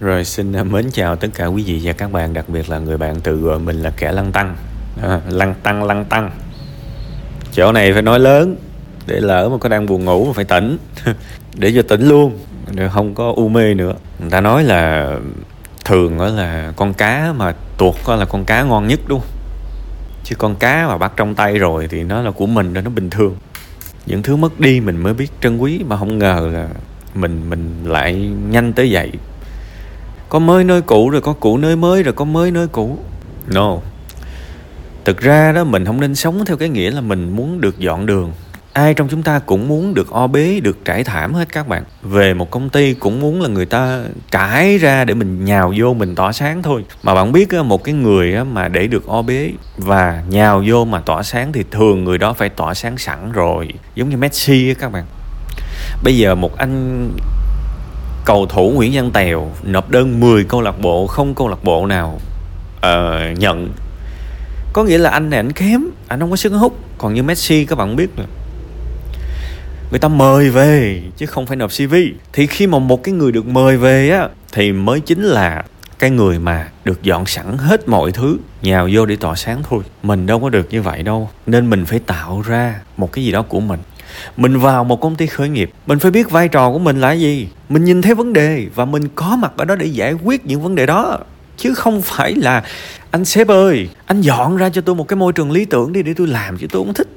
Rồi xin à, mến chào tất cả quý vị và các bạn Đặc biệt là người bạn tự gọi mình là kẻ lăng tăng. À, Lăng tăng lăng tăng. Chỗ này phải nói lớn Để lỡ mà có đang buồn ngủ mà phải tỉnh. Để cho tỉnh luôn Để không có u mê nữa. Người ta nói là Thường đó là con cá mà tuột đó là con cá ngon nhất đúng không? Chứ con cá mà bắt trong tay rồi Thì nó là của mình đó nó bình thường. Những thứ mất đi mình mới biết trân quý Mà không ngờ là mình mình lại nhanh tới vậy có mới nơi cũ rồi có cũ nơi mới rồi có mới nơi cũ. No. Thực ra đó, mình không nên sống theo cái nghĩa là mình muốn được dọn đường. Ai trong chúng ta cũng muốn được o bế, được trải thảm hết các bạn. Về một công ty cũng muốn là người ta trải ra để mình nhào vô, mình tỏa sáng thôi. Mà bạn biết một cái người mà để được o bế và nhào vô mà tỏa sáng thì thường người đó phải tỏa sáng sẵn rồi. Giống như messi các bạn. Bây giờ một anh cầu thủ Nguyễn Văn Tèo nộp đơn 10 câu lạc bộ không câu lạc bộ nào uh, nhận. Có nghĩa là anh này anh kém anh không có sức hút. Còn như Messi các bạn biết rồi người ta mời về chứ không phải nộp CV thì khi mà một cái người được mời về á thì mới chính là cái người mà được dọn sẵn hết mọi thứ nhào vô để tỏa sáng thôi. Mình đâu có được như vậy đâu. Nên mình phải tạo ra một cái gì đó của mình mình vào một công ty khởi nghiệp. Mình phải biết vai trò của mình là gì. Mình nhìn thấy vấn đề và mình có mặt ở đó để giải quyết những vấn đề đó. Chứ không phải là, anh sếp ơi, anh dọn ra cho tôi một cái môi trường lý tưởng đi, để tôi làm chứ tôi không thích.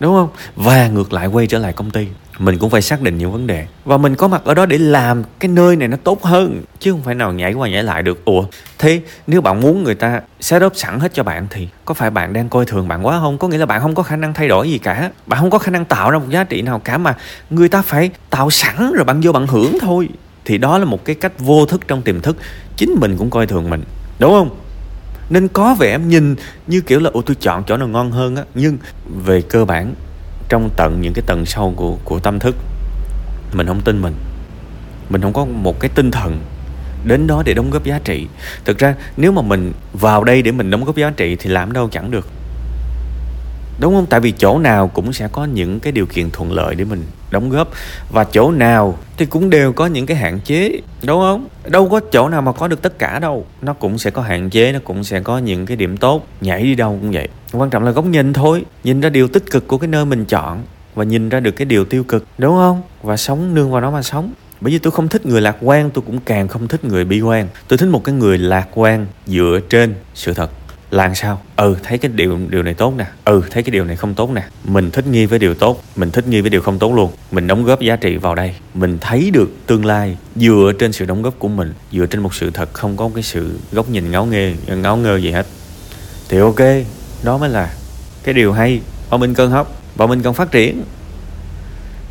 Đúng không? Và ngược lại quay trở lại công ty mình cũng phải xác định những vấn đề. Và mình có mặt ở đó để làm cái nơi này nó tốt hơn. Chứ không phải nào nhảy qua nhảy lại được. Ủa, thế nếu bạn muốn người ta set up sẵn hết cho bạn thì có phải bạn đang coi thường bạn quá không? Có nghĩa là bạn không có khả năng thay đổi gì cả. Bạn không có khả năng tạo ra một giá trị nào cả mà người ta phải tạo sẵn rồi bạn vô bạn hưởng thôi. Thì đó là một cái cách vô thức trong tiềm thức. Chính mình cũng coi thường mình. Đúng không? Nên có vẻ nhìn như kiểu là, ủa, tôi chọn chỗ nào ngon hơn á. Nhưng về cơ bản trong tận những cái tầng sâu của của tâm thức. Mình không tin mình. Mình không có một cái tinh thần đến đó để đóng góp giá trị. Thực ra, nếu mà mình vào đây để mình đóng góp giá trị thì làm đâu chẳng được đúng không? Tại vì chỗ nào cũng sẽ có những cái điều kiện thuận lợi để mình đóng góp. Và chỗ nào thì cũng đều có những cái hạn chế, đúng không? Đâu có chỗ nào mà có được tất cả đâu. Nó cũng sẽ có hạn chế, nó cũng sẽ có những cái điểm tốt. Nhảy đi đâu cũng vậy. Quan trọng là góc nhìn thôi. Nhìn ra điều tích cực của cái nơi mình chọn và nhìn ra được cái điều tiêu cực, đúng không? Và sống nương vào nó mà sống. Bởi vì tôi không thích người lạc quan, tôi cũng càng không thích người bi quan. Tôi thích một cái người lạc quan dựa trên sự thật là sao? Ừ thấy cái điều điều này tốt nè. Ừ thấy cái điều này không tốt nè. Mình thích nghi với điều tốt, mình thích nghi với điều không tốt luôn. Mình đóng góp giá trị vào đây. Mình thấy được tương lai dựa trên sự đóng góp của mình, dựa trên một sự thật, không có cái sự góc nhìn ngáo nghê, ngáo ngơ gì hết. Thì ok, đó mới là cái điều hay. Bọn mình cần học bọn mình cần phát triển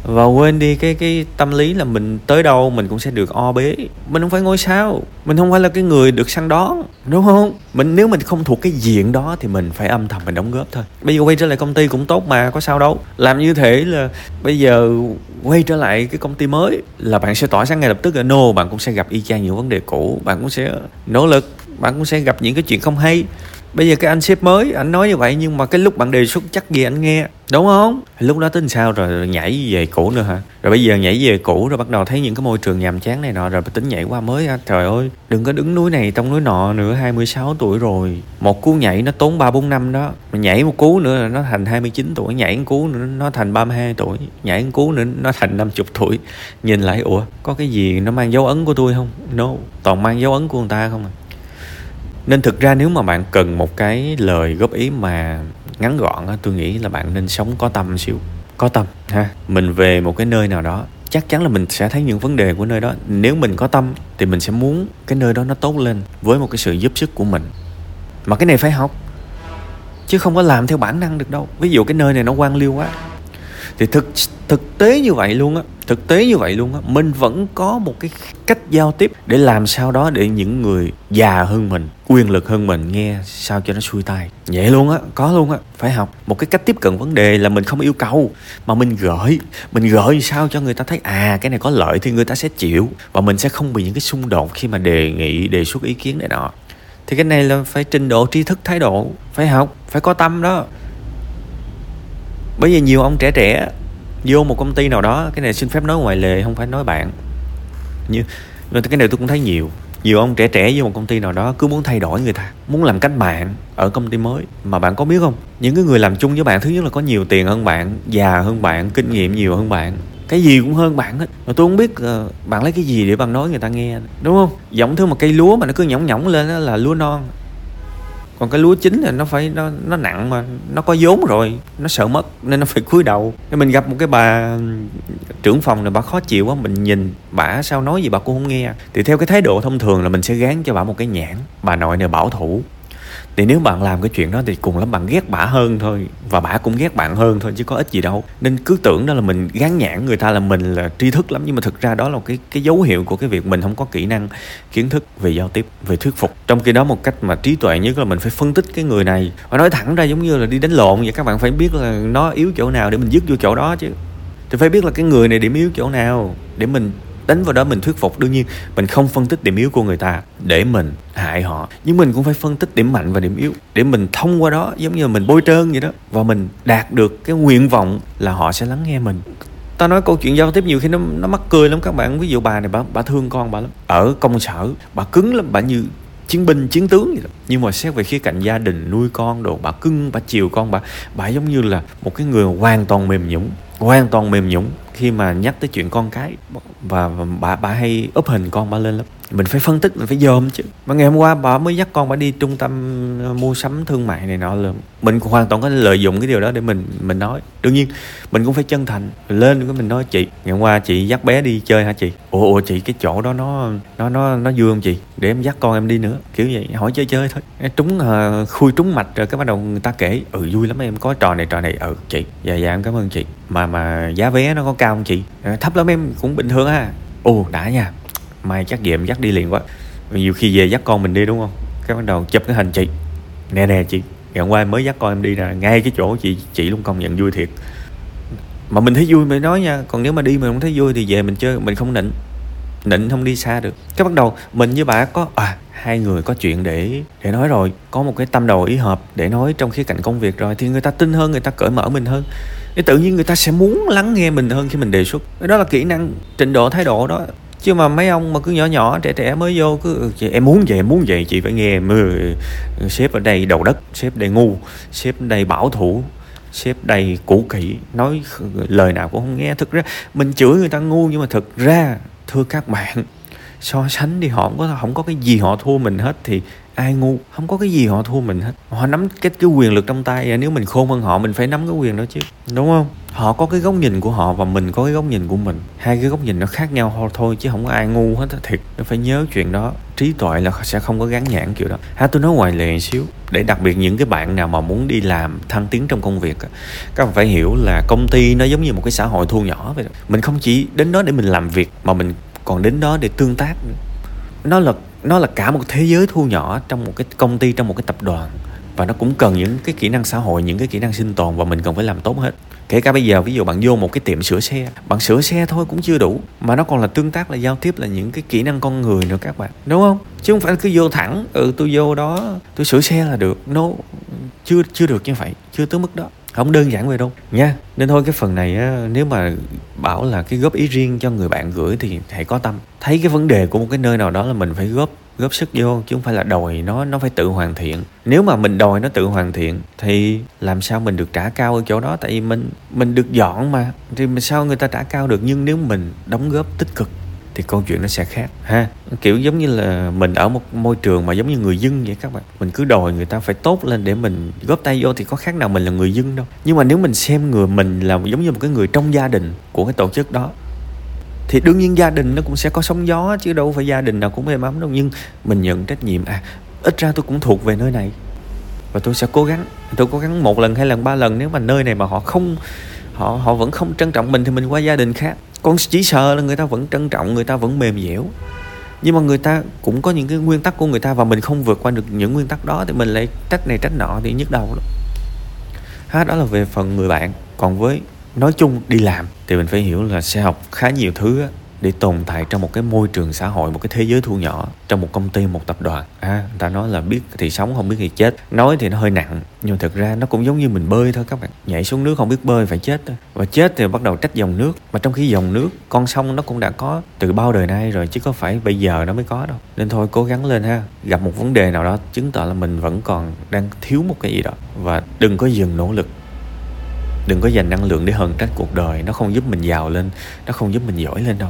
và quên đi cái cái tâm lý là mình tới đâu mình cũng sẽ được o bế. Mình không phải ngôi sao. Mình không phải là cái người được săn đón, đúng không? Mình, nếu mình không thuộc cái diện đó thì mình phải âm thầm mình đóng góp thôi. Bây giờ quay trở lại công ty cũng tốt mà, có sao đâu. Làm như thế là bây giờ quay trở lại cái công ty mới là bạn sẽ tỏa sáng ngay lập tức. Là no, bạn cũng sẽ gặp y chang những vấn đề cũ. Bạn cũng sẽ nỗ lực. Bạn cũng sẽ gặp những cái chuyện không hay bây giờ cái anh sếp mới, anh nói như vậy nhưng mà cái lúc bạn đề xuất chắc gì anh nghe, đúng không? Lúc đó tính sao rồi nhảy về cũ nữa hả? Rồi bây giờ nhảy về cũ rồi bắt đầu thấy những cái môi trường nhàm chán này nọ rồi tính nhảy qua mới á. Trời ơi, đừng có đứng núi này trong núi nọ nữa 26 tuổi rồi. Một cú nhảy nó tốn ba bốn năm đó. Mà nhảy một cú nữa là nó thành 29 tuổi, nhảy một cú nữa nó thành 32 tuổi, nhảy một cú nữa nó thành 50 tuổi. Nhìn lại, ủa, có cái gì nó mang dấu ấn của tôi không? No, toàn mang dấu ấn của người ta không à? Nên thực ra nếu mà bạn cần một cái lời góp ý mà ngắn gọn á, tôi nghĩ là bạn nên sống có tâm xíu. Có tâm, ha. Mình về một cái nơi nào đó, chắc chắn là mình sẽ thấy những vấn đề của nơi đó. Nếu mình có tâm thì mình sẽ muốn cái nơi đó nó tốt lên với một cái sự giúp sức của mình. Mà cái này phải học, chứ không có làm theo bản năng được đâu. Ví dụ cái nơi này nó quan liêu quá, thì thực thực tế như vậy luôn á, thực tế như vậy luôn á, mình vẫn có một cái cách giao tiếp để làm sao đó để những người già hơn mình, quyền lực hơn mình nghe sao cho nó xuôi tai. Vậy luôn á, có luôn á, phải học. Một cái cách tiếp cận vấn đề là mình không yêu cầu, mà mình gửi mình gửi sao cho người ta thấy à cái này có lợi thì người ta sẽ chịu, và mình sẽ không bị những cái xung đột khi mà đề nghị, đề xuất ý kiến này nọ. Thì cái này là phải trình độ tri thức, thái độ, phải học, phải có tâm đó. Bây giờ nhiều ông trẻ trẻ vô một công ty nào đó cái này xin phép nói ngoài lề không phải nói bạn. Như nhưng cái này tôi cũng thấy nhiều. Nhiều ông trẻ trẻ vô một công ty nào đó cứ muốn thay đổi người ta muốn làm cách bạn ở công ty mới. Mà bạn có biết không? Những cái người làm chung với bạn thứ nhất là có nhiều tiền hơn bạn già hơn bạn kinh nghiệm nhiều hơn bạn. Cái gì cũng hơn bạn hết. Mà tôi không biết uh, bạn lấy cái gì để bạn nói người ta nghe đúng không? Giống thứ một cây lúa mà nó cứ nhõng nhõng lên đó là lúa non còn cái lúa chính là nó phải, nó nó nặng mà, nó có vốn rồi, nó sợ mất nên nó phải cúi đầu. Cái mình gặp một cái bà trưởng phòng này bà khó chịu quá, mình nhìn bà sao nói gì bà cũng không nghe. Thì theo cái thái độ thông thường là mình sẽ gán cho bà một cái nhãn. Bà nội này bảo thủ thì nếu bạn làm cái chuyện đó thì cùng lắm bạn ghét bả hơn thôi, và bả cũng ghét bạn hơn thôi chứ có ích gì đâu. Nên cứ tưởng đó là mình gán nhãn người ta là mình là tri thức lắm, nhưng mà thực ra đó là cái cái dấu hiệu của cái việc mình không có kỹ năng, kiến thức về giao tiếp, về thuyết phục. Trong khi đó một cách mà trí tuệ nhất là mình phải phân tích cái người này và nói thẳng ra giống như là đi đánh lộn vậy, các bạn phải biết là nó yếu chỗ nào để mình dứt vô chỗ đó chứ. Thì phải biết là cái người này điểm yếu chỗ nào để mình đánh vào đó mình thuyết phục, đương nhiên mình không phân tích điểm yếu của người ta để mình hại họ. Nhưng mình cũng phải phân tích điểm mạnh và điểm yếu để mình thông qua đó, giống như mình bôi trơn vậy đó, và mình đạt được cái nguyện vọng là họ sẽ lắng nghe mình. Ta nói câu chuyện giao tiếp nhiều khi nó nó mắc cười lắm các bạn. Ví dụ bà này, bà bà thương con bà lắm. Ở công sở, bà cứng lắm, bà như chiến binh, chiến tướng vậy đó. nhưng mà xét về khía cạnh gia đình, nuôi con đồ, bà cưng, bà chiều con bà bà giống như là một cái người hoàn toàn mềm nhũng, hoàn toàn mềm nhũng khi mà nhắc tới chuyện con cái và, bà bà hay úp hình con bà lên lắm. Mình phải phân tích mình phải dòm chứ. Mà ngày hôm qua bà mới dắt con bà đi trung tâm ờ, mua sắm thương mại này nọ là mình hoàn toàn có lợi dụng cái điều đó để mình mình nói. Đương nhiên mình cũng phải chân thành lên cái mình nói chị ngày hôm qua chị dắt bé đi chơi hả chị? Ủa ủa chị cái chỗ đó nó nó nó nó vui không chị? Để em dắt con em đi nữa. Kiểu vậy hỏi chơi chơi thôi. Trúng uh, khui trúng mạch rồi cái bắt đầu người ta kể ừ vui lắm em có trò này trò này. Ừ chị dạ dạ em cảm ơn chị. Mà mà giá vé nó có cao không chị? À, thấp lắm em cũng bình thường ha ồ đã nha. Mai chắc về em dắt đi liền quá. Nhiều khi về dắt con mình đi đúng không? Cái bắt đầu chụp cái hình chị. Nè nè chị ngày hôm qua em mới dắt con em đi nè. Ngay cái chỗ chị chị luôn công nhận vui thiệt. Mà mình thấy vui mới nói nha còn nếu mà đi mà không thấy vui thì về mình chơi mình không nịnh nịnh không đi xa được. Cái bắt đầu mình với bà có à hai người có chuyện để để nói rồi. Có một cái tâm đầu ý hợp để nói trong khía cạnh công việc rồi thì người ta tin hơn, người ta cởi mở mình hơn. Thì tự nhiên người ta sẽ muốn lắng nghe mình hơn khi mình đề xuất. Đó là kỹ năng, trình độ, thái độ đó. Chứ mà mấy ông mà cứ nhỏ nhỏ, trẻ trẻ mới vô cứ ừ, chị, em muốn vậy, em muốn vậy, chị phải nghe em ừ, sếp ở đây đầu đất, sếp đây ngu, sếp đây bảo thủ, sếp đây cũ kỹ. Nói lời nào cũng không nghe. Thực ra mình chửi người ta ngu nhưng mà thực ra thưa các bạn, so sánh đi, họ không có không có cái gì họ thua mình hết thì ai ngu? Không có cái gì họ thua mình hết. Họ nắm cái cái quyền lực trong tay à, nếu mình khôn hơn họ, mình phải nắm cái quyền đó chứ. Đúng không? Họ có cái góc nhìn của họ và mình có cái góc nhìn của mình. Hai cái góc nhìn nó khác nhau thôi chứ không có ai ngu hết thiệt. Nó phải nhớ chuyện đó trí tuệ là sẽ không có gắn nhãn, kiểu đó. Ha tôi nói ngoài lề xíu. Để đặc biệt những cái bạn nào mà muốn đi làm thăng tiến trong công việc các bạn phải hiểu là công ty nó giống như một cái xã hội thu nhỏ vậy đó. Mình không chỉ đến đó để mình làm việc, mà mình còn đến đó để tương tác nó là nó là cả một thế giới thu nhỏ trong một cái công ty, trong một cái tập đoàn. Và nó cũng cần những cái kỹ năng xã hội, những cái kỹ năng sinh tồn và mình cần phải làm tốt hết kể cả bây giờ ví dụ bạn vô một cái tiệm sửa xe bạn sửa xe thôi cũng chưa đủ mà nó còn là tương tác là giao tiếp là những cái kỹ năng con người nữa các bạn đúng không? Chứ không phải cứ vô thẳng ừ tôi vô đó tôi sửa xe là được. Nó no, chưa chưa được như vậy chưa tới mức đó. Không đơn giản vậy đâu nha. Nên thôi cái phần này á, nếu mà bảo là cái góp ý riêng cho người bạn gửi thì hãy có tâm. Thấy cái vấn đề của một cái nơi nào đó là mình phải góp góp sức vô, chứ không phải là đòi nó nó phải tự hoàn thiện. Nếu mà mình đòi nó tự hoàn thiện, thì làm sao mình được trả cao ở chỗ đó? Tại vì mình mình được dọn mà, thì mình sao người ta trả cao được? Nhưng nếu mình đóng góp tích cực, thì câu chuyện nó sẽ khác, ha? Kiểu giống như là mình ở một môi trường mà giống như người dân vậy các bạn. Mình cứ đòi người ta phải tốt lên để mình góp tay vô thì có khác nào mình là người dân đâu. Nhưng mà nếu mình xem người, mình là giống như một cái người trong gia đình của cái tổ chức đó thì đương nhiên gia đình nó cũng sẽ có sóng gió chứ đâu phải gia đình nào cũng êm ấm đâu. Nhưng mình nhận trách nhiệm à ít ra tôi cũng thuộc về nơi này. Và tôi sẽ cố gắng, tôi cố gắng một lần, hai lần, ba lần. Nếu mà nơi này mà họ không, họ họ vẫn không trân trọng mình thì mình qua gia đình khác. Con chỉ sợ là người ta vẫn trân trọng, người ta vẫn mềm dẻo. Nhưng mà người ta cũng có những cái nguyên tắc của người ta và mình không vượt qua được những nguyên tắc đó thì mình lại trách này trách nọ thì nhức đầu lắm. Ha đó là về phần người bạn. Còn với nói chung đi làm. Thì mình phải hiểu là sẽ học khá nhiều thứ á, để tồn tại trong một cái môi trường xã hội, một cái thế giới thu nhỏ, trong một công ty, một tập đoàn. À người ta nói là biết thì sống, không biết thì chết. Nói thì nó hơi nặng, nhưng thực ra nó cũng giống như mình bơi thôi các bạn. Nhảy xuống nước không biết bơi phải chết thôi. Và chết thì bắt đầu trách dòng nước. Mà trong khi dòng nước, con sông nó cũng đã có từ bao đời nay rồi, chứ có phải bây giờ nó mới có đâu. Nên thôi cố gắng lên ha. Gặp một vấn đề nào đó chứng tỏ là mình vẫn còn đang thiếu một cái gì đó. Và đừng có dừng nỗ lực đừng có dành năng lượng để hờn trách cuộc đời. Nó không giúp mình giàu lên, nó không giúp mình giỏi lên đâu.